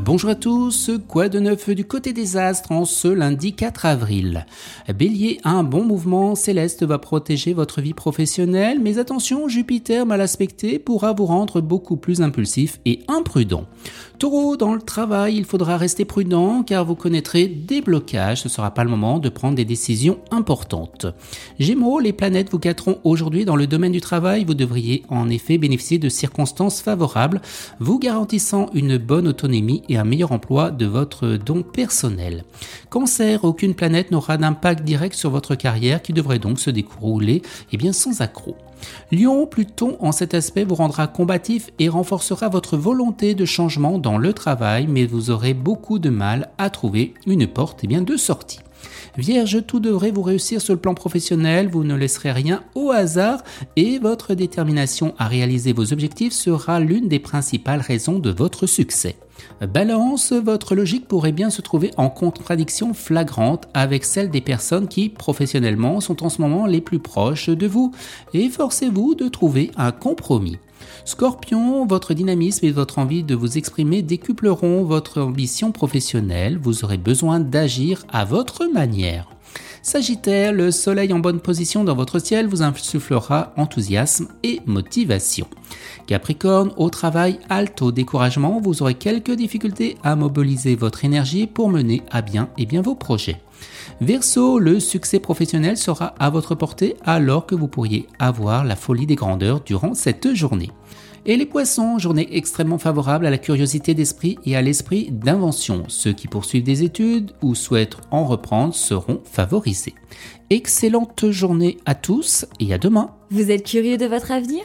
Bonjour à tous, quoi de neuf du côté des astres en ce lundi 4 avril? Bélier, un bon mouvement céleste va protéger votre vie professionnelle, mais attention, Jupiter mal aspecté pourra vous rendre beaucoup plus impulsif et imprudent. Taureau, dans le travail, il faudra rester prudent car vous connaîtrez des blocages, ce ne sera pas le moment de prendre des décisions importantes. Gémeaux, les planètes vous gâteront aujourd'hui dans le domaine du travail, vous devriez en effet bénéficier de circonstances favorables, vous garantissant une bonne autonomie et un meilleur emploi de votre don personnel. Cancer, aucune planète n'aura d'impact direct sur votre carrière qui devrait donc se dérouler et eh bien, sans accroc. Lion, Pluton en cet aspect vous rendra combatif et renforcera votre volonté de changement dans le travail, mais vous aurez beaucoup de mal à trouver une porte et bien, de sortie. Vierge, tout devrait vous réussir sur le plan professionnel, vous ne laisserez rien au hasard et votre détermination à réaliser vos objectifs sera l'une des principales raisons de votre succès. Balance, votre logique pourrait bien se trouver en contradiction flagrante avec celle des personnes qui, professionnellement, sont en ce moment les plus proches de vous, et forcez-vous de trouver un compromis. Scorpion, votre dynamisme et votre envie de vous exprimer décupleront votre ambition professionnelle, vous aurez besoin d'agir à votre manière. Sagittaire, le soleil en bonne position dans votre ciel vous insufflera enthousiasme et motivation. Capricorne, au travail, halte au découragement, vous aurez quelques difficultés à mobiliser votre énergie pour mener à bien, et bien vos projets. Verseau, le succès professionnel sera à votre portée alors que vous pourriez avoir la folie des grandeurs durant cette journée. Et les poissons, journée extrêmement favorable à la curiosité d'esprit et à l'esprit d'invention. Ceux qui poursuivent des études ou souhaitent en reprendre seront favorisés. Excellente journée à tous et à demain. Vous êtes curieux de votre avenir?